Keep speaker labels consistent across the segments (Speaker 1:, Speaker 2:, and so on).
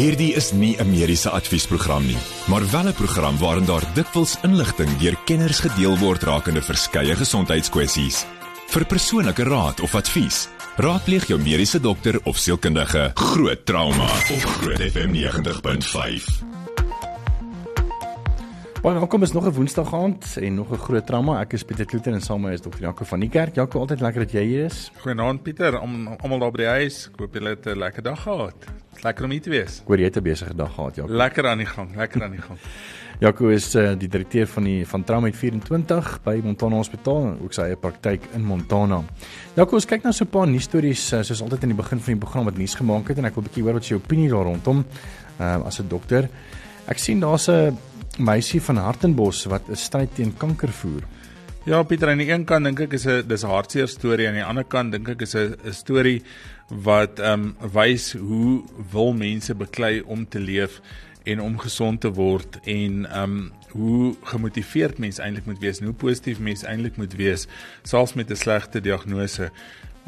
Speaker 1: Hierdie is nie 'n mediese adviesprogram nie, maar wel 'n program waarin daar dikwels inligting deur kenners gedeel word rakende verskeie gesondheidskwessies. Vir persoonlike raad of advies, raadpleeg jou mediese dokter of sielkundige. Groot trauma op Groot FM 90.5.
Speaker 2: Baie welkom is nog 'n Woensdag aand en nog 'n groot trauma. Ek is Pieter Kloete en saam met my is Dr. Jaco van die kerk. Jaco, altyd lekker dat jy hier is.
Speaker 3: Goeienaand Pieter, almal daar by die huis. Ek hoop julle het 'n lekker dag gehad. Lekker om hier te wees.
Speaker 2: Ek hoor jy het 'n besige dag gehad, Jaco.
Speaker 3: Lekker aan die gang, lekker aan die gang.
Speaker 2: Jaco is uh, die direkteur van die van Trauma 24 by Montana Hospitaal en ook sy eie praktyk in Montana. Jaco, ons kyk nou so 'n paar nuus stories uh, soos altyd aan die begin van die program wat nuus gemaak het en ek wil 'n bietjie hoor wat jy opinie daar rondom uh, as 'n dokter. Ek sien daar's 'n meisie van Hartenbos wat 'n stryd teen kanker voer.
Speaker 3: Ja, Pieter, aan die een kant dink ek is 'n dis 'n hartseer storie, aan die ander kant dink ek is 'n 'n storie wat ehm um, wys hoe wil mense beklei om te leef en om gesond te word en ehm um, hoe gemotiveerd mense eintlik moet wees en hoe positief mense eintlik moet wees selfs met 'n slegte diagnose.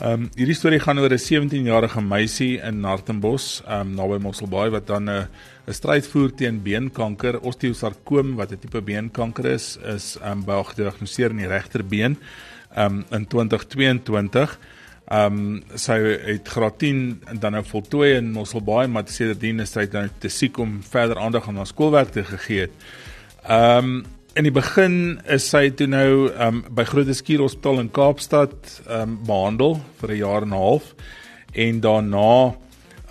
Speaker 3: Ehm um, hierdie storie gaan oor 'n 17-jarige meisie in Hartenbos, ehm um, naby Mosselbaai wat dan 'n 'n stryd voer teen beenkanker, osteosarkoom wat 'n tipe beenkanker is, is ehm um, by gediagnoseer in die regterbeen ehm um, in 2022. Ehm um, sy het graad 10 dan nou voltooi in Mosselbaai, maar sedertdien is sy dan te siek om verder aandag aan haar skoolwerk te het. Ehm um, in die begin is sy toe nou um, by Grote Skuur Hospitaal in Kaapstad um, behandel vir 'n jaar en 'n half en daarna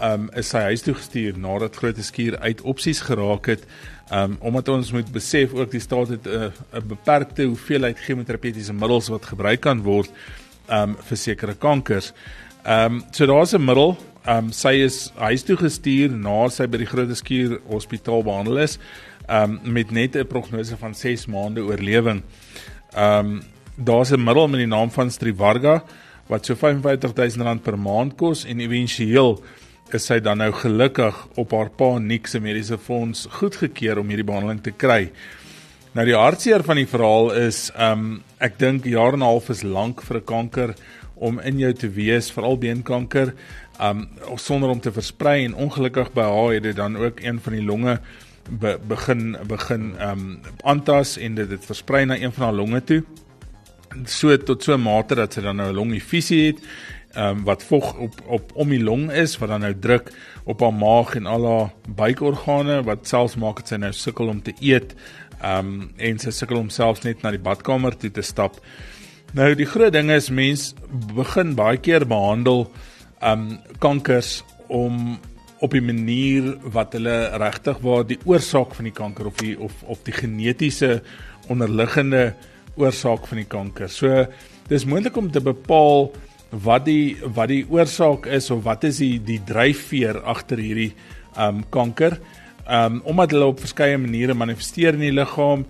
Speaker 3: um, is sy huis toe gestuur nadat Grote Skuur uit opsies geraak het um, omdat ons moet besef ook die staat het 'n uh, beperkte hoeveelheid chemoterapeutiese middels wat gebruik kan word um, vir sekere kankers. Um, so daar's 'n middel um, sy is huis toe gestuur na sy by die Grote Skuur Hospitaal behandel is um, met net 'n prognose van 6 maande oorlewing. Um, daar's 'n middel met die naam van Strivarga wat so R55000 per maand kos en éventueel is sy dan nou gelukkig op haar pa Nik se mediese fonds goedgekeur om hierdie behandeling te kry. Nou die hartseer van die verhaal is um, ek dink jaar en 'n half is lank vir 'n kanker om in jou te wees, veral beenkanker, um, sonder om te versprei en ongelukkig by haar het dit dan ook een van die longe be, begin begin um, aantas en dit het versprei na een van haar longe toe. So tot so 'n mate dat sy dan nou 'n longinfusie het ehm um, wat vog op op om die long is wat dan nou druk op haar maag en al haar buikorgane wat selfs maak dat sy nou sukkel om te eet. Ehm um, en sy sukkel om selfs net na die badkamer toe te stap. Nou die groot ding is mens begin baie keer behandel ehm um, kankers om op die manier wat hulle regtig waar die oorsaak van die kanker of die of of die genetiese onderliggende oorsaak van die kanker. So dis moontlik om te bepaal wat die wat die oorsaak is of wat is die die dryfveer agter hierdie um kanker. Um omdat hulle op verskeie maniere manifesteer in die liggaam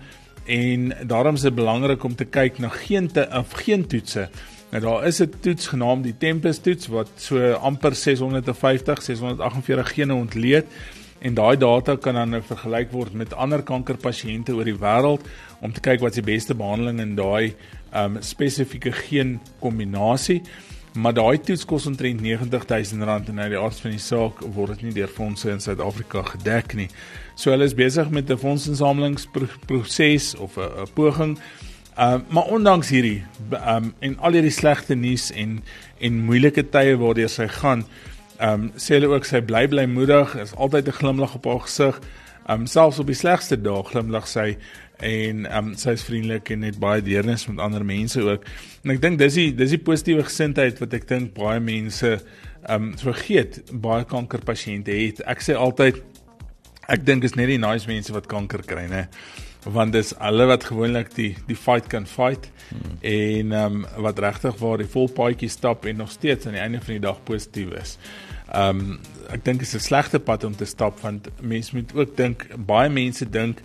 Speaker 3: en daarom is dit belangrik om te kyk na geen te of geen toetse Nou daar is 'n toets genaamd die Tempus toets wat so amper 650 648 gene ontleed en daai data kan dan nou vergelyk word met ander kankerpasiënte oor die wêreld om te kyk wat se beste behandeling in daai um, spesifieke geen kombinasie. Maar daai toets kos omtrent R90000 en nou die aard van die saak word dit nie deur fondse in Suid-Afrika gedek nie. So hulle is besig met 'n fondsinsamelingsproses of 'n poging Ehm uh, maar ondanks hierdie ehm um, en al hierdie slegte nuus en en moeilike tye waardeur sy gaan, ehm um, sê hulle ook sy bly bly moedig, is altyd 'n glimlag op haar gesig. Ehm um, selfs op die slegste dae glimlag sy en ehm um, sy is vriendelik en het baie deernis met ander mense ook. En ek dink dis die dis die positiewe gesindheid wat ek dink baie mense ehm um, vergeet baie kankerpasiënte het. Ek sê altyd ek dink is net die nice mense wat kanker kry, né? want dis hulle wat gewoonlik die die fight kan fight hmm. en ehm um, wat regtig waar die volpaadjie stap en nog steeds aan die einde van die dag positief is. Ehm um, ek dink is 'n slegte pad om te stap want mense moet ook dink baie mense dink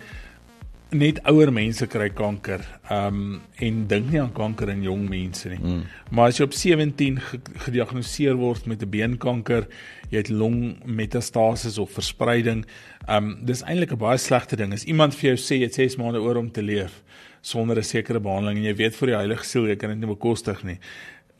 Speaker 3: net ouer mense kry kanker. Ehm um, en dink nie aan kanker in jong mense nie. Mm. Maar as jy op 17 gediagnoseer word met 'n beenkanker, jy het longmetastase of verspreiding, ehm um, dis eintlik 'n baie slegte ding. As iemand vir jou sê jy het 6 maande oor om te leef sonder 'n sekere behandeling en jy weet vir die heilige siel jy kan dit nie bekostig nie.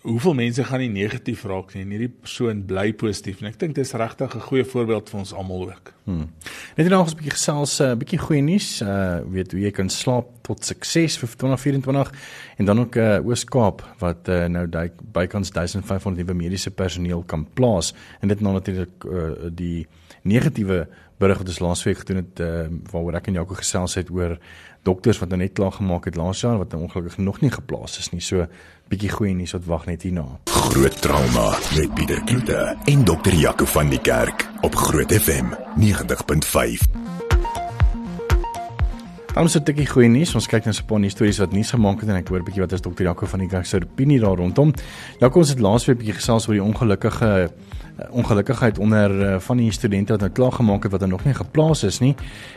Speaker 3: Hoeveel mense gaan nie negatief raak nie en hierdie persoon bly positief en ek dink dis regtig 'n goeie voorbeeld vir ons almal ook.
Speaker 2: Hmm. Net nou ons 'n bietjie gesels 'n bietjie goeie nuus, uh weet hoe jy kan slaap tot sukses vir 2024 en dan ook uh Oos-Kaap wat uh, nou daai bykans 1500 nuwe mediese personeel kan plaas en dit nou natuurlik uh, die negatiewe berig wat ons laasweek gedoen het uh, waaroor ek en Jaco gesels het oor dokters wat nou net klaar gemaak het laas jaar wat nou ongelukkig nog nie geplaas is nie. So bietjie goeie nuus wat wag net hierna.
Speaker 1: Groot trauma met Pieter Kloete en dokter Jaco van die Kerk op Groot FM 90.5.
Speaker 2: Ons het 'n bietjie goeie nuus. Ons kyk nou so 'n paar stories wat nuus gemaak het en ek hoor 'n bietjie wat is dokter Jaco van die Kerk se opinie daar rondom. Jaco ons het laasweek 'n bietjie gesels oor die ongelukkige Eh, ongelukkigheid onder uh, van die studente wat nou klaar gemaak het wat er nog nie geplaas is nie.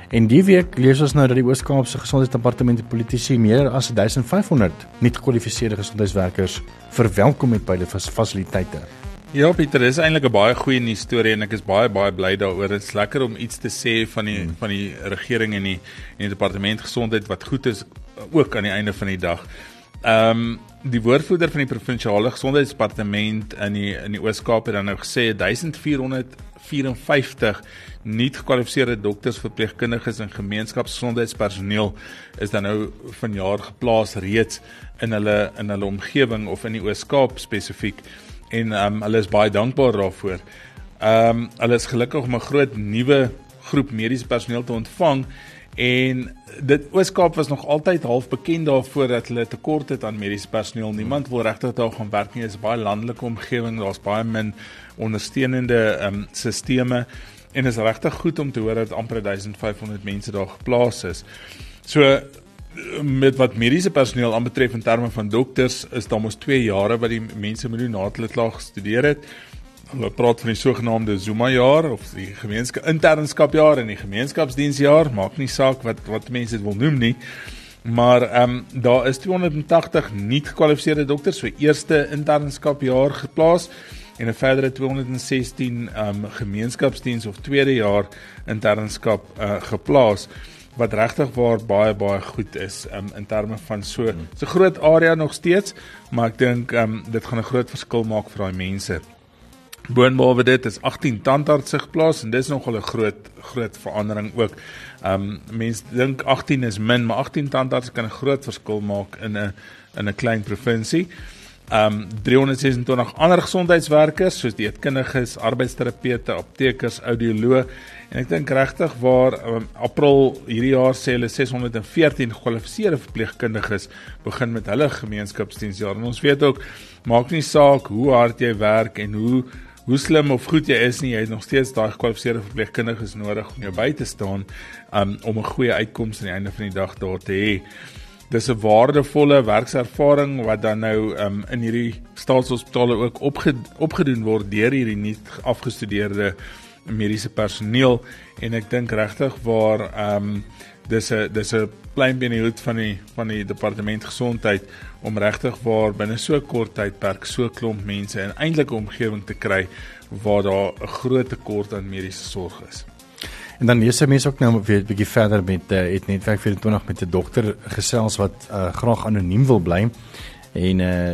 Speaker 2: En die week lees ons nou dat die Oos-Kaapse Gesondheidsdepartement die politisie meer as 1500 nie gekwalifiseerde gesondheidswerkers verwelkom het by die fasiliteite.
Speaker 3: Ja, Pieter, dis eintlik 'n baie goeie nuus storie en ek is baie baie bly daaroor. Dit is lekker om iets te sê van die hmm. van die regering en die en die departement gesondheid wat goed is ook aan die einde van die dag. Ehm um, die woordvoerder van die provinsiale gesondheidsdepartement in die in die Oos-Kaap het dan nou gesê 1454 nie gekwalifiseerde dokters, verpleegkundiges en gemeenskapsgesondheidspersoneel is dan nou vanjaar geplaas reeds in hulle in hulle omgewing of in die Oos-Kaap spesifiek en ehm um, hulle is baie dankbaar daarvoor. Ehm um, hulle is gelukkig om 'n groot nuwe groep mediese personeel te ontvang En dit Ooskaap was nog altyd half bekend daarvoor dat hulle tekort het aan mediese personeel. Niemand wil regtig daar gaan werk nie. Dit is baie landelike omgewing. Daar's baie min ondersteunende ehm um, stelsels en is regtig goed om te hoor dat amper 1500 mense daar geplaas is. So met wat mediese personeel aanbetref in terme van dokters is daar mos 2 jare wat die mense moet doen nadat hulle klaar gestudeer het. Hulle praat van die sogenaamde Zuma jaar of die gemeenskap internskapjaar en die gemeenskapsdiensjaar, maak nie saak wat wat mense dit wil noem nie. Maar ehm um, daar is 280 nie gekwalifiseerde dokters vir eerste internskapjaar geplaas en 'n verdere 216 ehm um, gemeenskapsdiens of tweede jaar internskap uh, geplaas wat regtig waar baie baie goed is um, in terme van so so groot area nog steeds maar ek dink um, dit gaan 'n groot verskil maak vir daai mense. Boonbehalwe dit is 18 tandartse geplaas en dis nogal 'n groot groot verandering ook. Um mense dink 18 is min, maar 18 tandartse kan 'n groot verskil maak in 'n in 'n klein provinsie. Um 326 ander gesondheidswerkers soos dieetkundiges, arbeidsterapeute, aptekers, audioloë en ek dink regtig waar um, April hierdie jaar sê hulle 614 gekwalifiseerde verpleegkundiges begin met hulle gemeenskapsdiensjaar. En ons weet ook maak nie saak hoe hard jy werk en hoe hoe slim of goed jy is nie, jy het nog steeds daai gekwalifiseerde verpleegkundiges nodig om jou by te staan um, om 'n goeie uitkoms aan die einde van die dag daar te hê. Dis 'n waardevolle werkservaring wat dan nou um, in hierdie staatshospitale ook opge, opgedoen word deur hierdie nie afgestudeerde mediese personeel en ek dink regtig waar ehm um, dis 'n dis 'n klein bietjie hoed van die van die departement gesondheid om regtig waar binne so kort tydperk so klomp mense in eintlike omgewing te kry waar daar 'n groot tekort aan mediese sorg is.
Speaker 2: En dan lees jy mense ook nou weer 'n bietjie verder met uh, het netwerk 24 met 'n dokter gesels wat uh, graag anoniem wil bly en uh,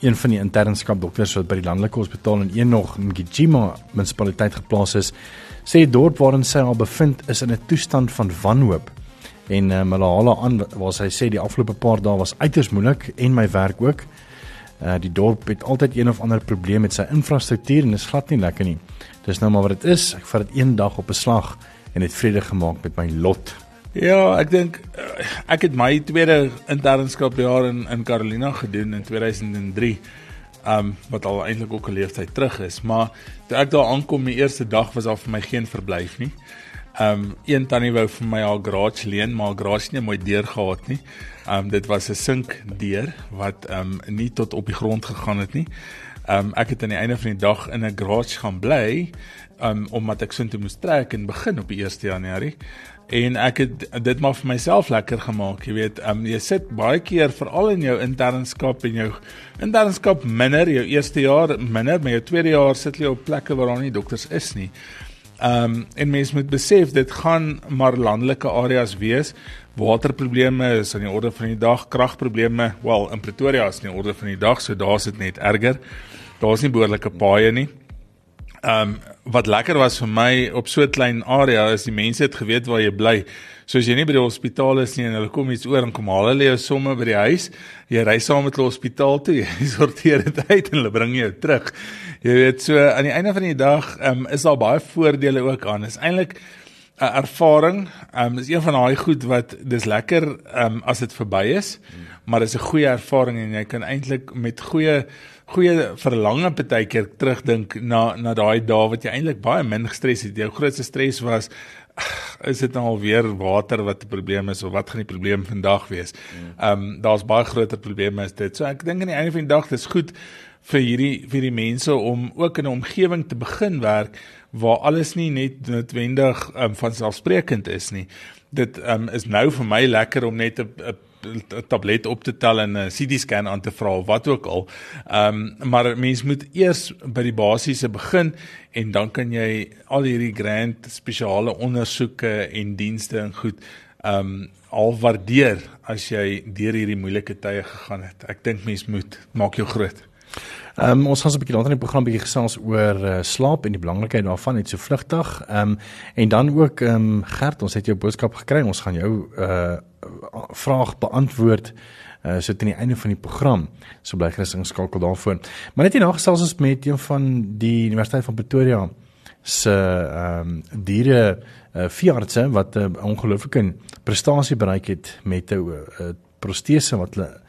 Speaker 2: een van die internskap dokters wat by die landelike hospitaal in een nog in Gijima munisipaliteit geplaas is, sê die dorp waarin sy al bevind is in 'n toestand van wanhoop en um, hulle haal aan waar sy sê die afgelope paar dae was uiters moeilik en my werk ook. Uh die dorp het altyd een of ander probleem met sy infrastruktuur en dit is glad nie lekker nie. Dis nou maar wat dit is. Ek vat dit een dag op 'n slag en het vrede gemaak met my lot.
Speaker 3: Ja, ek dink uh, ek het my tweede internskap jaar in in Carolina gedoen in 2003. Um wat al eintlik ook 'n leeftyd terug is, maar toe ek daar aankom die eerste dag was daar vir my geen verblyf nie. Ehm um, een tannie wou vir my haar garage leen, maar garage nie mooi deur gehad nie. Ehm um, dit was 'n sink deur wat ehm um, nie tot op die grond gegaan het nie. Ehm um, ek het aan die einde van die dag in 'n garage gaan bly um, omdat ek sin toe moes trek en begin op die 1 Januarie en ek het dit maar vir myself lekker gemaak jy weet um, jy sit baie keer veral in jou internskap en jou internskap minder jou eerste jaar minder maar jou tweede jaar sit jy op plekke waar daar nie dokters is nie Ehm um, en mense moet besef dit gaan maar landelike areas wees. Waterprobleme is aan die orde van die dag, kragprobleme, wel in Pretoria is nie orde van die dag, so daar's dit net erger. Daar's nie behoorlike paaie nie. Ehm um, wat lekker was vir my op so 'n klein area is die mense het geweet waar jy bly. So as jy nie by die hospitaal is nie en hulle kom iets oor en kom haal hulle jou somme by die huis, jy ry saam met hulle hospitaal toe, jy sorteer dit uit en hulle bring jou terug. Jy weet so aan die einde van die dag um, is daar baie voordele ook aan. Is eintlik 'n ervaring. Ehm um, is een van daai goed wat dis lekker ehm um, as dit verby is, maar dis 'n goeie ervaring en jy kan eintlik met goeie goeie verlange partykeer terugdink na na daai dae wat jy eintlik baie min gestres het. Jou grootste stres was is dit nou alweer water wat 'n probleem is of wat gaan die probleem vandag wees? Ehm um, daar's baie groter probleme as dit. So ek dink aan die einde van die dag dis goed vir hierdie vir die mense om ook in 'n omgewing te begin werk waar alles nie net noodwendig um, van selfsprekend is nie. Dit um, is nou vir my lekker om net 'n 'n tablet op te tel en 'n CT scan aan te vra of wat ook al. Ehm um, maar mens moet eers by die basiese begin en dan kan jy al hierdie grand spesiale ondersoeke en dienste en goed ehm um, al waardeer as jy deur hierdie moeilike tye gegaan het. Ek dink mens moet maak jou groot.
Speaker 2: Ehm um, ons gaan so 'n bietjie later in die program bietjie gesels oor uh, slaap en die belangrikheid daarvan net so vlugtig. Ehm um, en dan ook ehm um, Gert, ons het jou boodskap gekry. Ons gaan jou uh vraag beantwoord uh so teen die einde van die program. So bly gerus ingeskakel daarvoor. Maar net hierna gesels ons met een van die Universiteit van Pretoria se ehm um, diere uh, veeartse wat 'n uh, ongelooflike prestasie bereik het met 'n uh, protese wat hulle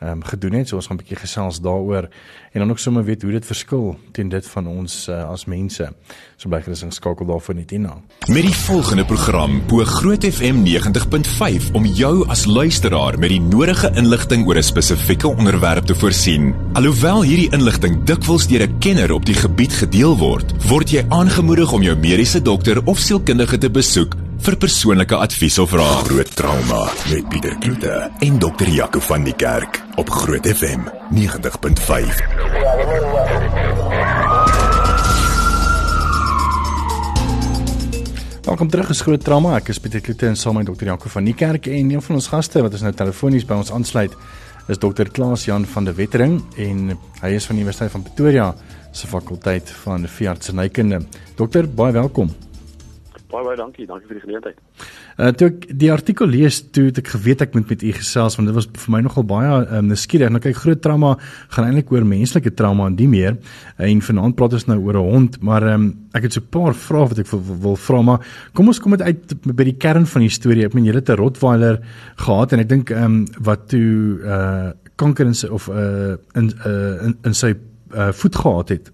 Speaker 2: ehm um, gedoen het. So ons gaan 'n bietjie gesels daaroor en dan ook sommer weet hoe dit verskil teen dit van ons uh, as mense. So bly gerus ingeskakel daarvoor net hierna.
Speaker 1: Met die volgende program bo Groot FM 90.5 om jou as luisteraar met die nodige inligting oor 'n spesifieke onderwerp te voorsien. Alhoewel hierdie inligting dikwels deur 'n kenner op die gebied gedeel word, word jy aangemoedig om jou mediese dokter of sielkundige te besoek vir persoonlike advies of raad. Groot trauma met Pieter Kloete en dokter Jaco van die Kerk op Groot FM 90.5.
Speaker 2: Welkom terug is Groot Trauma. Ek is Pieter Kloete en saam met dokter Jaco van die Kerk en een van ons gaste wat ons nou telefonies by ons aansluit is dokter Klaas Jan van der Wetering en hy is van die Universiteit van Pretoria se fakulteit van veeartsenykunde. Dokter, baie welkom.
Speaker 4: Baie baie dankie, dankie vir die geleentheid.
Speaker 2: Uh toe ek die artikel lees, toe het ek geweet ek moet met u gesels want dit was vir my nogal baie um, nuuskierig. Nou kyk, groot trauma gaan eintlik oor menslike trauma en die meer. En vanaand praat ons nou oor 'n hond, maar um, ek het so 'n paar vrae wat ek wil, wil vra, maar kom ons kom dit uit by die kern van die storie. Ek meen jy het 'n Rottweiler gehad en ek dink ehm um, wat toe uh kanker in sy of uh in uh in, in sy uh, voet gehad het.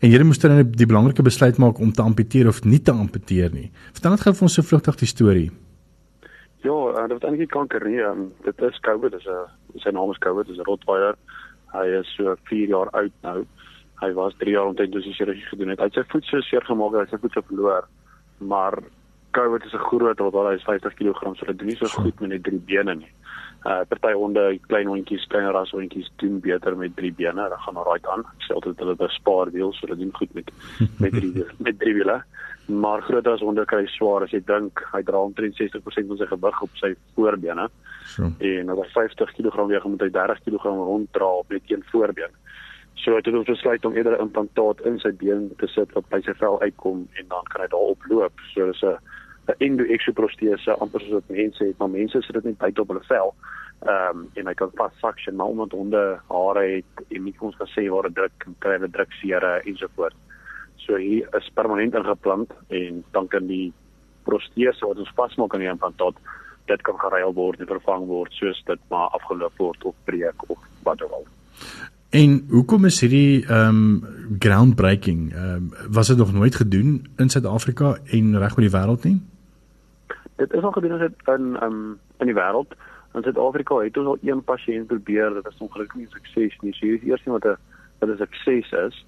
Speaker 2: En jy moes dan die belangrike besluit maak om te amputeer of nie te amputeer nie. Vertel net gou vir ons so vlugtig die storie.
Speaker 4: Ja, uh, dit was eintlik kanker nie. Um, dit is COVID, dis 'n sy naam is COVID, dis 'n Rottweiler. Hy is so 4 jaar oud nou. Hy was 3 jaar omtrent toe sy chirurgie gedoen het. Hy het sy voet so seer gemaak dat hy sy voet so verloor. Maar COVID is 'n groot Rottweiler, hy is 50 kg, so dit doen nie so goed met net drie bene nie uh party honde, klein hondjies, klein ras hondjies doen beter met drie bene. Hulle gaan right aan. Ek sê altyd hulle bespaar wiels, so hulle doen goed met met drie met drie wiele. Maar groot as honde kry swaar as jy dink hy dra omtrent 60% van sy gewig op sy voorbene. So. En as hy 50 kg weeg, moet hy 30 kg ronddra op net een voorbeen. So het ons besluit om eerder 'n implantaat in sy been te sit wat by sy vel uitkom en dan kan hy daarop loop. So dis 'n 'n endo-exoprostese amper soos wat mense het, maar mense sit dit net buite op hulle vel. Ehm um, en hy kan vas suction, maar omdat honde hare het en nie ons kan sê waar dit druk, kry hulle druksere ensovoorts. So hier is permanent ingeplant en dan kan die protese wat ons vasmaak aan die implantaat dit kan geruil word en vervang word soos dit maar afgeloop word of breek of wat ook al.
Speaker 2: En hoekom is hierdie ehm um, groundbreaking? Ehm um, was dit nog nooit gedoen in Suid-Afrika en reg oor die wêreld nie?
Speaker 4: Dit is al gedoen in um in die wêreld. In Suid-Afrika het ons al een pasiënt probeer, dit is ongelukkig nie sukses nie. Hier is eers nie wat 'n wat 'n sukses is.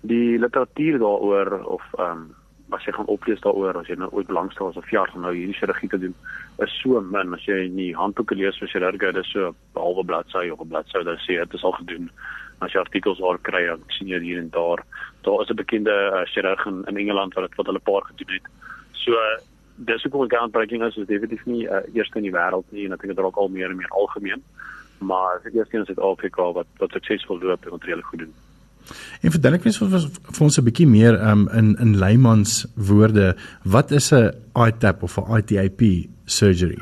Speaker 4: Die literatuur daaroor of um as jy gaan oplees daaroor as jy nou ooit belangstel as 'n verjaar gaan nou hierdie chirurgie te doen is so min as jy in die handboeke lees vir chirurgie dis so 'n halwe bladsy of 'n bladsy wat sê dit is al gedoen As jy artikels daar kry, dan sien jy hier en daar. Daar is 'n bekende uh, chirurg in, in Engeland wat wat hulle paar gedoen het. So dis hoekom groundbreaking is, is definitief nie uh, eerste in die wêreld nie en ek dink dit raak al meer en meer algemeen. Maar vir eerste in Suid-Afrika wat wat suksesvol loop en wat regtig goed doen.
Speaker 2: En verduidelik vir, vir ons 'n bietjie meer um, in in leymans woorde, wat is 'n ITAP of 'n ITAP surgery?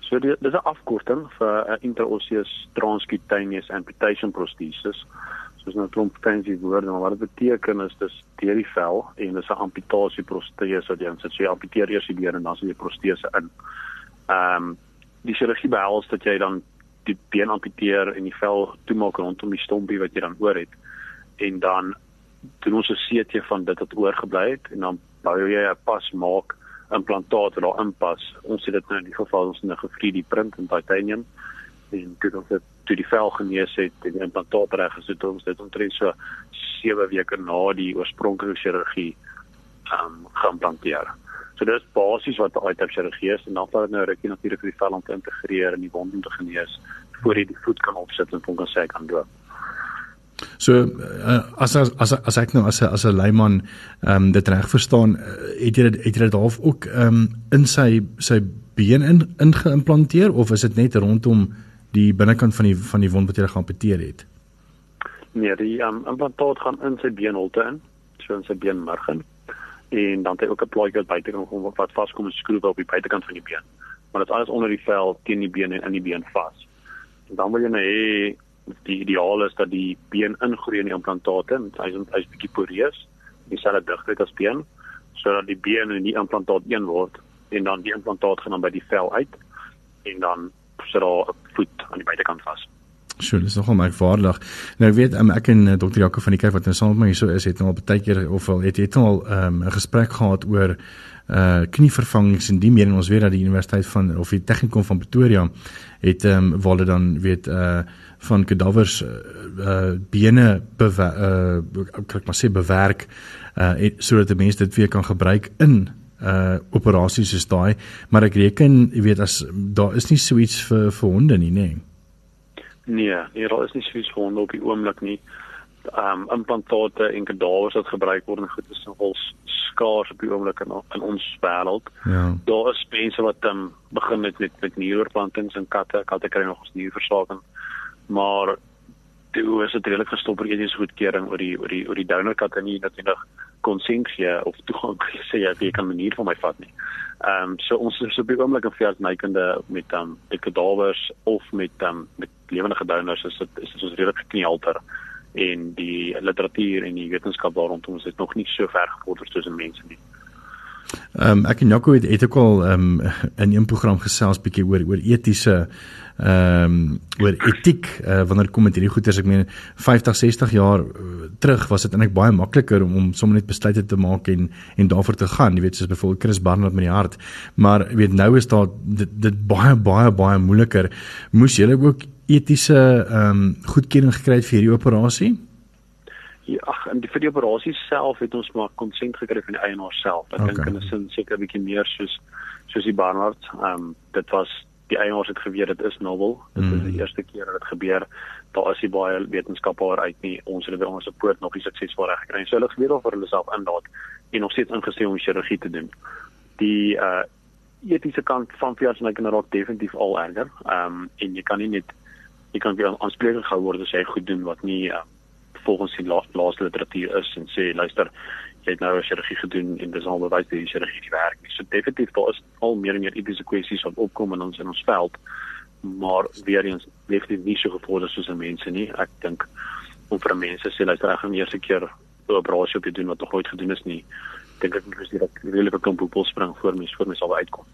Speaker 4: So dit is 'n afkorting vir 'n interosseous transcutaneous amputation prosthesis. So is nou klomp fancy woorde, maar wat dit beteken is dis deur die vel en dis 'n amputasie protese wat jy insit. So jy amputeer eers die been en dan sit jy protese in. Ehm um, die chirurgie behels dat jy dan die been amputeer en die vel toemaak rondom die stompie wat jy dan oor het en dan doen ons 'n CT van dit wat oorgebly het en dan bou jy 'n pas maak implantaat wat daarin pas. Ons het dit nou in die geval ons 'n gefriede print in titanium en dit ons het toe die vel genees het en die implantaat reg gesit ons dit omtrent so 7 weke na die oorspronklike chirurgie ehm um, geïmplanteer. So dit is basies wat die ITAP chirurgie is en dan vat dit nou rukkie natuurlik vir die vel om te integreer en die wond te genees voor jy die voet kan opsit en kon kan sê kan doen.
Speaker 2: So uh, as as as as ek nou as 'n as 'n leiman ehm um, dit reg verstaan, uh, het jy het jy dit half ook ehm um, in sy sy been in ingeïmplanteer of is dit net rondom die binnekant van die van die wond wat jy geamputeer het?
Speaker 4: Nee, die um, implantaat gaan in sy beenholte in, so in sy beenmerg in. En dan het hy ook 'n plaatjie wat buitekant kom wat vaskom en skroef op die buitekant van die been. Maar dit is alles onder die vel teen die been en in die been vas. En dan wil jy nou hê die ideaal is dat die been ingroei in die implantate en hy is hy's bietjie poreus dieselfde digtheid as been sodat die been en die implantaat een word en dan die implantaat gaan dan by die vel uit en dan sit daar 'n voet aan die buitekant vas.
Speaker 2: Sjoe, dis nogal merkwaardig. Nou ek weet um, ek en uh, dokter Jaco van die kerk wat nou saam met my hier so is, het nou al baie keer of al het het al ehm, 'n um, gesprek gehad oor uh knievervangings en die meer en ons weet dat die universiteit van of die tegnikum van Pretoria het ehm um, waar hulle dan weet uh van kadavers uh, uh bene bewer, uh ek maar sê bewerk uh sodat die mense dit weer kan gebruik in uh operasies soos daai maar ek reken jy weet as daar is nie so iets vir vir honde nie nê
Speaker 4: nee nee daar is nie so iets vir honde op die oomblik nie um implantate en kadavers wat gebruik word en goed is nogal skaars op die oomblik in, in ons wêreld. Ja. Daar is mense wat um, begin met met met nierplantings en katte, katte kry nog ons nierversaking. Maar toe is dit redelik gestop oor etiese goedkeuring oor die oor die oor die donorkatte nie natuurlik konsensie of toegang sê jy jy kan manier van my vat nie. Ehm um, so ons is op die oomblik in versnykende met ehm um, kadavers of met ehm um, met lewende donors is dit is dit ons redelik geknielter en die literatuur en die wetenskap daar rondom is dit nog nie so ver gevorder soos in mense nie.
Speaker 2: Ehm um, ek en Jaco het, het ook al ehm um, in 'n program gesels bietjie oor oor etiese ehm um, oor etiek uh, wanneer kom met hierdie goeters ek meen 50 60 jaar uh, terug was dit eintlik baie makliker om om sommer net besluite te maak en en daarvoor te gaan jy weet soos byvoorbeeld Chris Barnard met die hart maar jy weet nou is daar dit, dit baie baie baie moeiliker moes jy ook etiese ehm um, goedkeuring gekry het vir hierdie operasie?
Speaker 4: Ja, ag, en die vir die operasie self het ons maar konsent gekry van die eienaar self. Ek okay. dink in 'n sin seker 'n bietjie meer soos soos die Barnard. Ehm um, dit was die eienaars het geweet dit is novel. Dit mm. is die eerste keer dat dit gebeur. Daar is nie baie wetenskap daaruit nie. Ons het dit ons support nog nie suksesvol reg gekry. So hulle het geweet of hulle self indaat en nog steeds ingestem om chirurgie te doen. Die uh etiese kant van veeartseny kan raak definitief al erger. Ehm um, en jy kan nie net jy kan weer aanspreeklik gehou word as jy goed doen wat nie uh, volgens die la laaste literatuur is en sê luister jy het nou 'n chirurgie gedoen en dis al bewys dat die chirurgie nie werk nie. So definitief daar is al meer en meer etiese kwessies wat opkom in ons in ons veld. Maar weer eens leef dit nie so gevorder soos in mense nie. Ek dink om vir mense sê luister ek gaan eers 'n keer 'n operasie op doen wat nog nooit gedoen is nie. Dink ek moet direk redelike klomp poepel spring voor mens voor mens sal uitkom.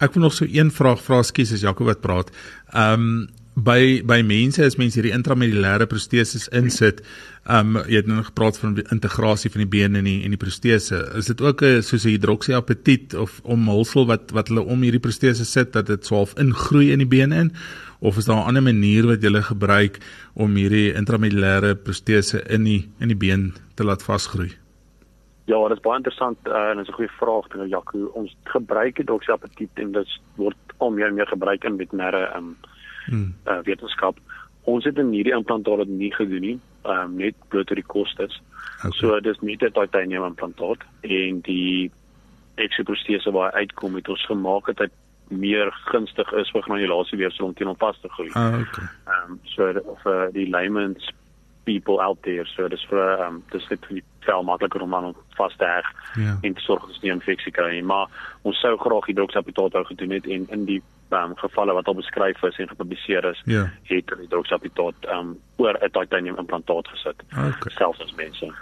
Speaker 3: Ek wil nog so een vraag vra skies as Jaco wat praat. Ehm um, by by mense as mense hierdie intramedulêre proteses insit, um jy het nou gepraat van die integrasie van die been en die en die protese. Is dit ook 'n soos 'n hidroksiapatiet of omhulsel wat wat hulle om hierdie protese sit dat dit swaalf ingroei in die been in of is daar 'n ander manier wat jy gebruik om hierdie intramedulêre protese in die in die been te laat vasgroei?
Speaker 4: Ja, dit is baie interessant uh, en dit is 'n goeie vraag ding Jaco. Ons gebruik hidroksiapatiet en dit word al meer en meer gebruik in veterinêre um hmm. uh, wetenskap ons het in hierdie implantaat dit nie gedoen nie, um, net bloot oor die kostes.
Speaker 3: Okay.
Speaker 4: So dis nie 'n titanium implantaat en die ekseprostese waar hy uitkom het ons gemaak het hy meer gunstig is vir granulasie om teen hom vas te groei.
Speaker 3: Ah, okay.
Speaker 4: Ehm um, so vir die layman's people out there so dis vir ehm um, dis net vir die vel makliker om aan hom vas te heg
Speaker 3: Ja.
Speaker 4: en te sorg dat ons nie infeksie kry nie. Maar ons sou graag hidroksapitaat wou gedoen het en in die um, gevalle wat al beskryf is en gepubliseer is,
Speaker 3: Ja.
Speaker 4: het hulle hidroksapitaat ehm um, oor 'n titanium implantaat gesit.
Speaker 3: Okay.
Speaker 4: Selfs as mense.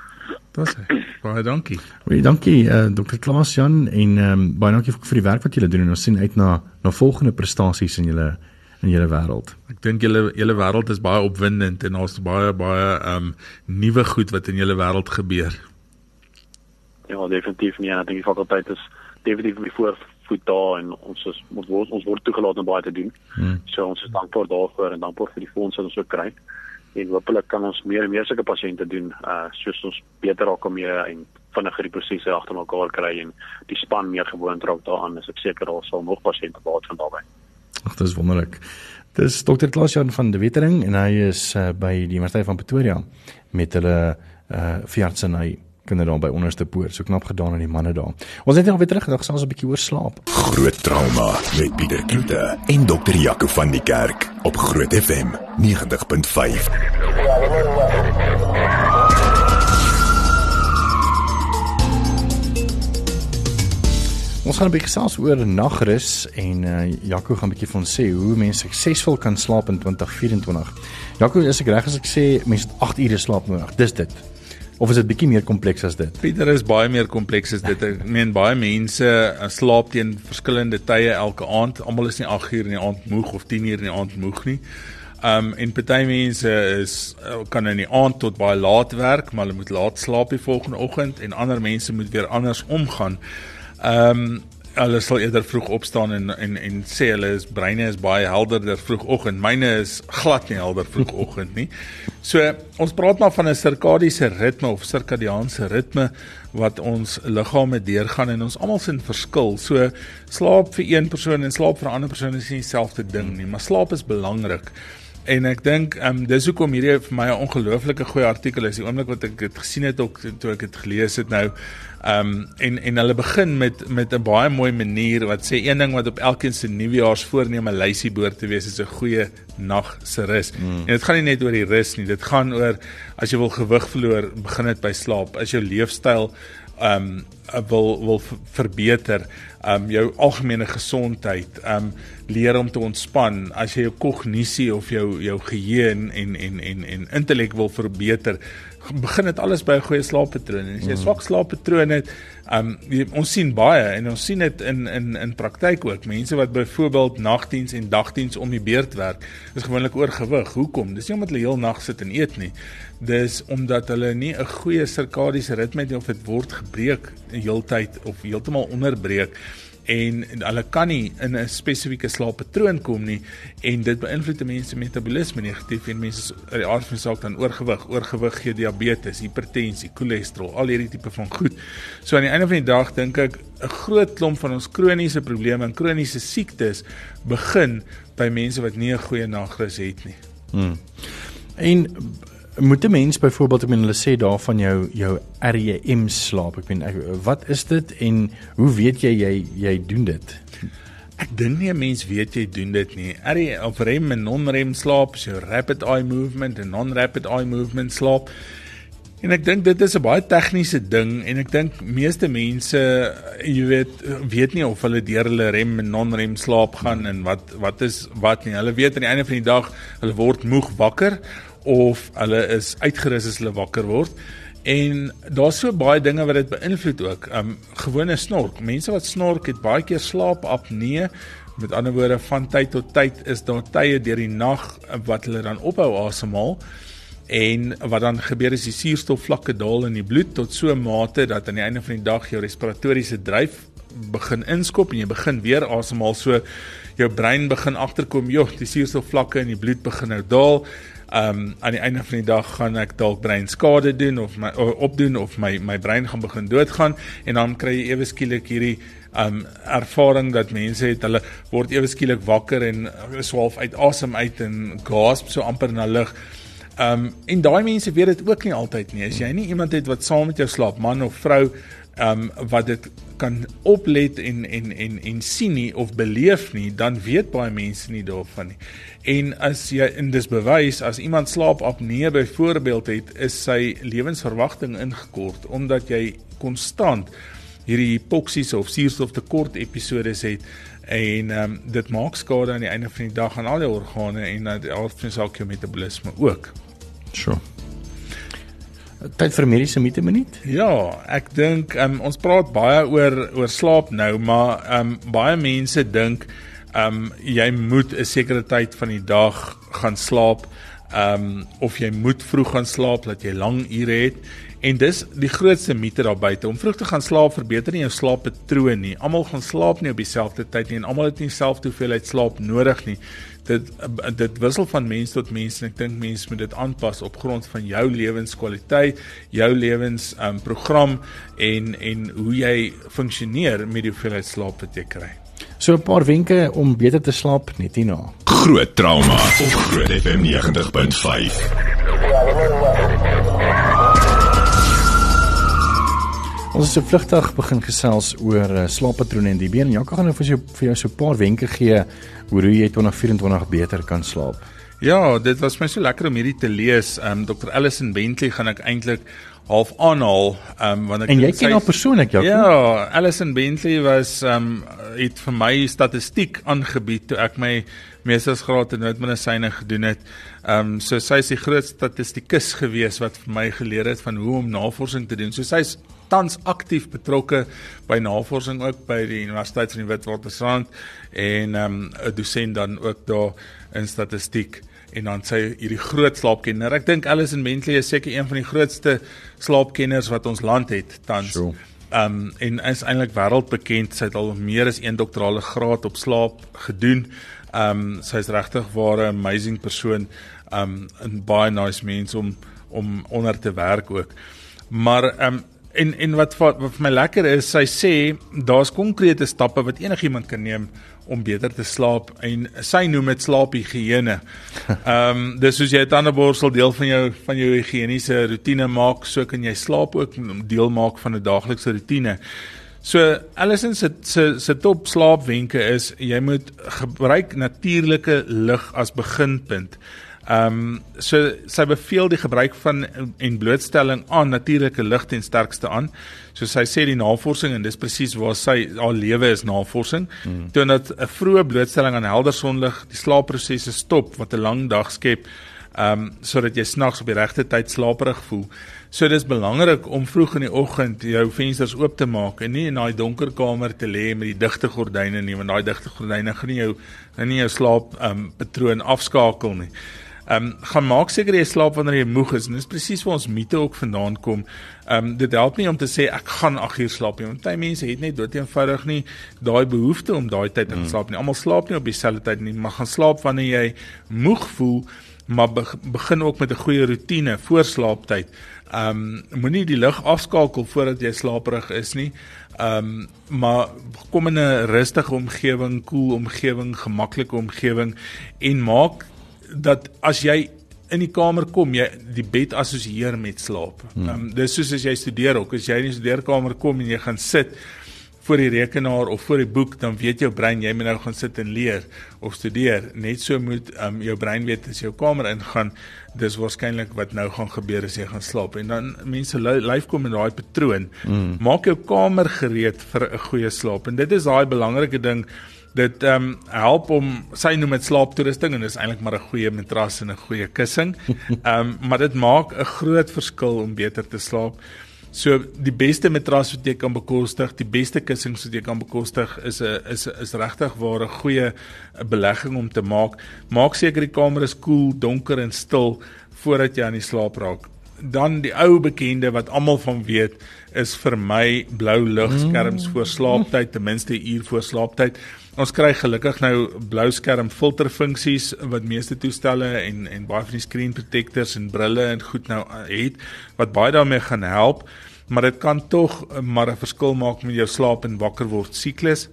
Speaker 3: Dis baie dankie.
Speaker 2: Baie dankie uh, Dr. Klaas Jan en um, baie dankie vir, vir die werk wat julle doen en ons sien uit na na volgende prestasies in julle in julle wêreld.
Speaker 3: Ek dink julle julle wêreld is baie opwindend en daar's baie baie ehm um, nuwe goed wat in julle wêreld gebeur.
Speaker 4: Ja, definitief nie. En ek dink die fakulteit is definitief die voorvoet daar en ons is ons word ons word toegelaat om baie te doen.
Speaker 2: Hmm.
Speaker 4: So ons is dankbaar daarvoor en dankbaar vir die fondse wat ons ook kry. En hopelik kan ons meer en meer sulke pasiënte doen, uh soos ons beter raak om mee en vinniger die prosesse agter mekaar kry en die span meer gewoond raak daaraan. Is ek seker daar sal nog pasiënte baat van daarbey.
Speaker 2: Ag, dis wonderlik. Dis Dr. Klaas Jan van De Wetering en hy is uh, by die Universiteit van Pretoria met hulle uh veeartseny kinders by onderste poort. So knap gedaan aan die manne daar. Ons het net alweer terug, dan gesels 'n bietjie oor slaap.
Speaker 1: Groot trauma met Pieter Kloete en dokter Jaco van die Kerk op Groot FM 90.5.
Speaker 2: Ons gaan 'n bietjie gesels oor nagrus en uh, Jaco gaan 'n bietjie vir ons sê hoe mense suksesvol kan slaap in 2024. Jaco, is ek reg as ek sê mense het 8 ure slaap nodig? Dis dit. Of is dit bietjie meer kompleks as dit?
Speaker 3: Pieter is baie meer kompleks as dit. Ek meen baie mense uh, slaap teen verskillende tye elke aand. Almal is nie 8 uur in die aand moeg of 10 uur in die aand moeg nie. Um en party mense is uh, kan in die aand tot baie laat werk, maar hulle moet laat slaap die volgende oggend en ander mense moet weer anders omgaan. Um hulle sal eerder vroeg opstaan en en en sê hulle is breine is baie helderder vroegoggend. Myne is glad nie helder vroegoggend nie. So ons praat maar van 'n sirkadiese ritme of sirkadiaanse ritme wat ons liggame deurgaan en ons almal sien verskil. So slaap vir een persoon en slaap vir 'n ander persoon is nie dieselfde ding nie, maar slaap is belangrik. En ek dink ehm um, dis hoekom hierdie vir my 'n ongelooflike goeie artikel is. Die oomblik wat ek dit gesien het ook toe ek dit gelees het nou ehm um, en en hulle begin met met 'n baie mooi manier wat sê een ding wat op elkeen se nuwejaarsvoorneme lysie behoort te wees is 'n goeie nag se rus. Mm. En dit gaan nie net oor die rus nie, dit gaan oor as jy wil gewig verloor, begin dit by slaap. As jou leefstyl ehm um, wil wil verbeter, um, jou algemene gesondheid, um, leer om te ontspan, as jy jou kognisie of jou jou geheue en en en en, en intellek wil verbeter, begin dit alles by 'n goeie slaappatroon. En as jy 'n swak slaappatroon het, um jy, ons sien baie en ons sien dit in in in praktyk ook. Mense wat byvoorbeeld nagdiens en dagdiens om die beurt werk, is gewoonlik oorgewig. Hoekom? Dis nie omdat hulle heel nag sit en eet nie. Dis omdat hulle nie 'n goeie sirkadiese ritme het of dit word gebreek heeltyd of heeltemal onderbreek en hulle kan nie in 'n spesifieke slaappatroon kom nie en dit beïnvloed mense metabolisme negatief en mense uit die aard van saak dan oorgewig, oorgewig gee diabetes, hipertensie, cholesterol, al hierdie tipe van goed. So aan die einde van die dag dink ek 'n groot klomp van ons kroniese probleme en kroniese siektes begin by mense wat nie 'n goeie nagrus het nie.
Speaker 2: Hmm. En moet 'n mens byvoorbeeld ek meen hulle sê daarvan jou jou REM slaap. Ek meen ek, wat is dit en hoe weet jy jy jy doen dit?
Speaker 3: Ek dink nie 'n mens weet jy doen dit nie. REM of REM en non-REM slaap, so rapid eye movement en non-rapid eye movement slaap. En ek dink dit is 'n baie tegniese ding en ek dink meeste mense jy weet weet nie of hulle deur hulle REM en non-REM slaap gaan en wat wat is wat nie. Hulle weet aan die einde van die dag hulle word moeg wakker of hulle is uitgerus as hulle wakker word. En daar's so baie dinge wat dit beïnvloed ook. Um gewone snork. Mense wat snork het baie keer slaapapnee. Met ander woorde van tyd tot tyd is daar tye deur die nag wat hulle dan ophou asemhaal en wat dan gebeur is die suurstofvlakke daal in die bloed tot so 'n mate dat aan die einde van die dag jou respiratoriese dryf begin inskop en jy begin weer asemhaal so jou brein begin agterkom joh die suurstofvlakke in die bloed begin nou daal um aan die einde van die dag gaan ek dalk breinskade doen of my opdoen of my my brein gaan begin doodgaan en dan kry jy ewe skielik hierdie um ervaring dat mense het hulle word ewe skielik wakker en swaalf uit asem uit en gasp so amper na lug. Um en daai mense weet dit ook nie altyd nie. As jy nie iemand het wat saam met jou slaap, man of vrou, um wat dit kan oplet en en en en sien nie of beleef nie, dan weet baie mense nie daarvan nie. En as jy in dis bewys as iemand slaapapnee byvoorbeeld het, is sy lewensverwagting ingekort omdat jy konstant hierdie hipoksies of suurstoftekort episodes het en ehm um, dit maak skade aan die einde van die dag aan al die organe en aan die helfte van jou metabolisme ook.
Speaker 2: Sure. Tyd vir mediese mite minuut?
Speaker 3: Ja, ek dink um, ons praat baie oor oor slaap nou, maar um, baie mense dink um, jy moet 'n sekere tyd van die dag gaan slaap, um, of jy moet vroeg gaan slaap dat jy lang ure het. En dis die grootste mite daar buite. Om vroeg te gaan slaap verbeter nie jou slaappatroon nie. Almal gaan slaap nie op dieselfde tyd nie en almal het nie dieselfde hoeveelheid slaap nodig nie dit dit wissel van mens tot mens en ek dink mense moet dit aanpas op grond van jou lewenskwaliteit, jou lewens um, program en en hoe jy funksioneer met die hoeveelheid slaap wat jy kry.
Speaker 2: So 'n paar wenke om beter te slaap net hierna.
Speaker 1: Groot trauma op Groot FM 90.5.
Speaker 2: Ons het so vlugtig begin gesels oor uh, slaappatrone en die been. Jakkie gaan nou vir jou vir jou so 'n paar wenke gee oor hoe jy 2024 beter kan slaap.
Speaker 3: Ja, dit was my so lekker om hierdie te lees. Ehm um, Dr. Allison Bentley gaan ek eintlik half aanhaal ehm um, wanneer
Speaker 2: ek En jy ken haar persoonlik, Jakkie?
Speaker 3: Ja, Allison Bentley was ehm um, het vir my statistiek aangebied toe ek my meestersgraad in noodmedisyne gedoen het. Ehm um, so sy is die groot statistikus gewees wat vir my geleer het van hoe om navorsing te doen. So sy's tans aktief betrokke by navorsing ook by die Universiteit van die Witwatersrand en ehm, 'n um, dosent dan ook daar in statistiek en dan sy hierdie groot slaapkenner. Ek dink Alison Bentley is seker een van die grootste slaapkenners wat ons land het tans. Ehm um, en is eintlik wêreldbekend. Sy het al meer as een doktorale graad op slaap gedoen. Ehm um, sy's regtig 'n ware amazing persoon. Ehm um, 'n baie nice mens om om onder te werk ook. Maar ehm um, en en wat wat vir my lekker is, sy sê daar's konkrete stappe wat enigiemand kan neem om beter te slaap en sy noem dit slaaphigiëne. Ehm um, dis soos jy 'n tandeborsel deel van jou van jou higiëniese rotine maak, so kan jy slaap ook deel maak van 'n daaglikse rotine. So Allison se se se top slaapwenke is jy moet gebruik natuurlike lig as beginpunt. Ehm um, so sy beveel die gebruik van en blootstelling aan natuurlike lig ten sterkste aan. So sy sê die navorsing en dis presies waar sy haar lewe is navorsing. Hmm. Toe dat 'n vroeë blootstelling aan helder sonlig die slaapprosesse stop wat 'n lang dag skep, ehm um, sodat jy snags op die regte tyd slaperig voel. So dis belangrik om vroeg in die oggend jou vensters oop te maak en nie in daai donker kamer te lê met die digte gordyne nie, want daai digte gordyne gaan nie jou gaan nie jou slaap ehm um, patroon afskakel nie. Ehm um, gaan maak seker jy slaap wanneer jy moeg is en dis presies waar ons mite ook vandaan kom. Ehm um, dit help nie om te sê ek gaan 8 uur slaap nie want baie mense het net dood eenvoudig nie daai behoefte om daai tyd in te mm. slaap nie. Almal slaap nie op dieselfde tyd nie, maar gaan slaap wanneer jy moeg voel maar begin ook met 'n goeie rotine voor slaaptyd. Ehm um, moenie die lig afskakel voordat jy slaperig is nie. Ehm um, maar kom in 'n rustige omgewing, koel cool omgewing, gemaklike omgewing en maak dat as jy in die kamer kom, jy die bed assosieer met slaap. Hmm. Um, dis soos as jy studeer ook, as jy in die studeerkamer kom en jy gaan sit voor die rekenaar of voor die boek, dan weet jou brein jy moet nou gaan sit en leer of studeer. Net so moet um, jou brein weet as jy jou kamer ingaan, dis waarskynlik wat nou gaan gebeur as jy gaan slaap. En dan mense lyf kom in daai patroon. Hmm. Maak jou kamer gereed vir 'n goeie slaap. En dit is daai belangrike ding dit ehm um, help om sy noem dit slaaptoerusting en dis eintlik maar 'n goeie matras en 'n goeie kussing. Ehm um, maar dit maak 'n groot verskil om beter te slaap. So die beste matras wat jy kan bekostig, die beste kussings wat jy kan bekostig is 'n is is regtig waar 'n goeie belegging om te maak. Maak seker die kamer is koel, cool, donker en stil voordat jy aan die slaap raak. Dan die ou bekende wat almal van weet is vir my blou ligskerms mm. voor slaaptyd, ten minste 'n uur voor slaaptyd. Ons kry gelukkig nou blou skerm filterfunksies wat meeste toestelle en en baie van die screen protectors en brille en goed nou uh, het wat baie daarmee gaan help. maar dit kan tog maar 'n verskil maak met jou slaap en wakker word siklus.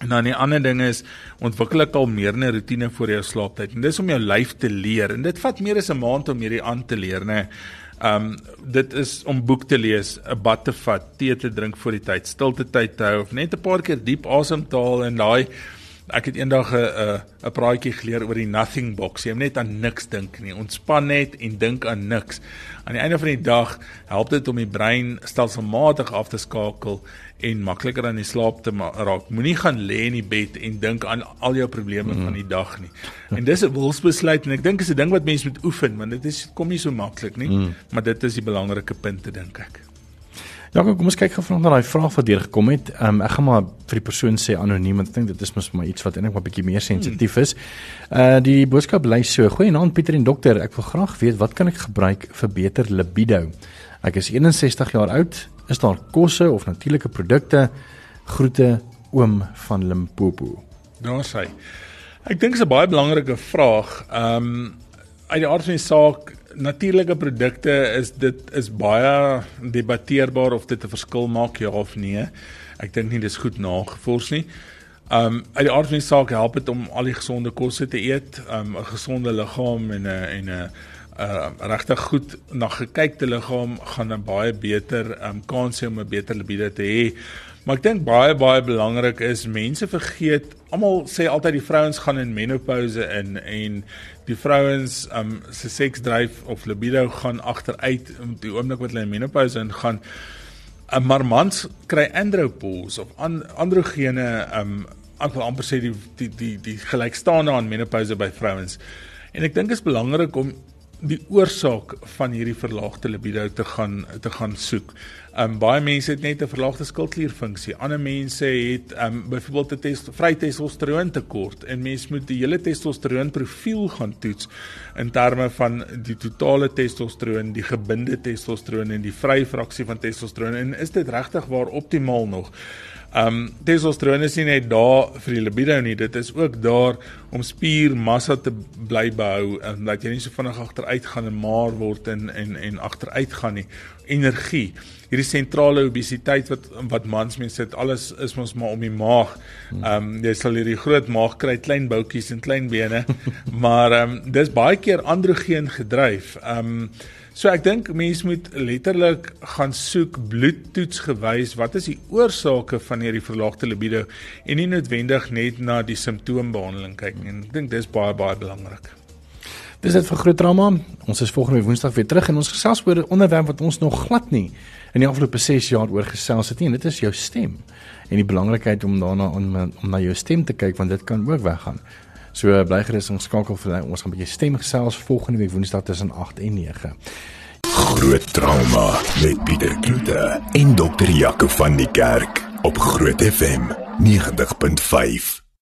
Speaker 3: En dan die ander ding is ontwikkel ek al meer 'n rotine vir jou slaaptyd. En dis om jou lyf te leer. En dit vat meer as 'n maand om hierdie aan te leer, nê. Um dit is om boek te lees, 'n bad te vat, tee te drink voor die tyd, stilte tyd te hou of net 'n paar keer diep asem te haal en daai ek het eendag 'n 'n 'n praatjie geleer oor die nothing box. Jy moet net aan niks dink nie. Ontspan net en dink aan niks. Aan die einde van die dag help dit om die brein stelselmatig af te skakel en makliker aan die slaap te raak. Moenie gaan lê in die bed en dink aan al jou probleme mm. van die dag nie. En dis 'n wilsbesluit en ek dink is 'n ding wat mense moet oefen, want dit is kom nie so maklik nie, mm. maar dit is die belangrike punt te dink ek.
Speaker 2: Ja, kom ons kyk gou vanaand na daai vraag wat deur gekom het. Ehm um, ek gaan maar vir die persoon sê anoniem want ek dink dit is mos maar iets wat eintlik maar bietjie meer sensitief is. Uh die boodskap bly so: "Goeienaand Pieter en dokter, ek wil graag weet wat kan ek gebruik vir beter libido? Ek is 61 jaar oud. Is daar kosse of natuurlike produkte? Groete oom van Limpopo."
Speaker 3: Daar sê. Ek dink dit is 'n baie belangrike vraag. Ehm um, uit die aard van die saak natuurlike produkte is dit is baie debatteerbaar of dit 'n verskil maak ja of nee. Ek dink nie dis goed nagevors nie. Um uit die aard van die saak help dit om al die gesonde kosse te eet, um 'n gesonde liggaam en 'n en 'n uh regtig goed na gekykte liggaam gaan 'n baie beter um kans hê om 'n beter libido te hê. Maar ek dink baie baie belangrik is mense vergeet almal sê altyd die vrouens gaan in menopouse in en die vrouens um se seksdryf of libido gaan agteruit om die oomblik wat hulle in menopouse ingaan. Um, maar mans kry andropause of an, androgene um amper amper sê die die die die gelykstaande aan menopouse by vrouens. En ek dink dit is belangrik om die oorsaak van hierdie verlaagde libido te gaan te gaan soek. Um baie mense het net 'n verlaagde skildklierfunksie. Ander mense het um byvoorbeeld 'n test vry testosteron tekort en mens moet die hele testosteron profiel gaan toets in terme van die totale testosteron, die gebinde testosteron en die vrye fraksie van testosteron en is dit regtig waar optimaal nog? Um testosteron is nie net daar vir die libido nie, dit is ook daar om spiermassa te bly behou en dat jy nie so vinnig agteruit gaan en maar word en en en agteruit gaan nie. Energie. Hierdie sentrale obesiteit wat wat mans mense sit, alles is mos maar om die maag. Um jy sal hierdie groot maag kry, klein boutjies en klein bene, maar um dis baie keer androgeen gedryf. Um So ek dink mense moet letterlik gaan soek bloedtoets gewys wat is die oorsake van hierdie verlaagde libido en nie noodwendig net na die simptoombehandeling kyk nie. Ek dink dis baie baie belangrik.
Speaker 2: Dis dit vir groot drama. Ons is volgende Woensdag weer terug en ons gesels oor 'n onderwerp wat ons nog glad nie in die afgelope 6 jaar oor gesels het nie en dit is jou stem en die belangrikheid om daarna om, om na jou stem te kyk want dit kan ook weggaan. So bly gerus ons skakel vir ons gaan 'n bietjie stem gesels volgende week Woensdag tussen 8 en 9.
Speaker 1: Groot trauma met Pieter Kloete en dokter Jaco van die Kerk op Groot FM 90.5.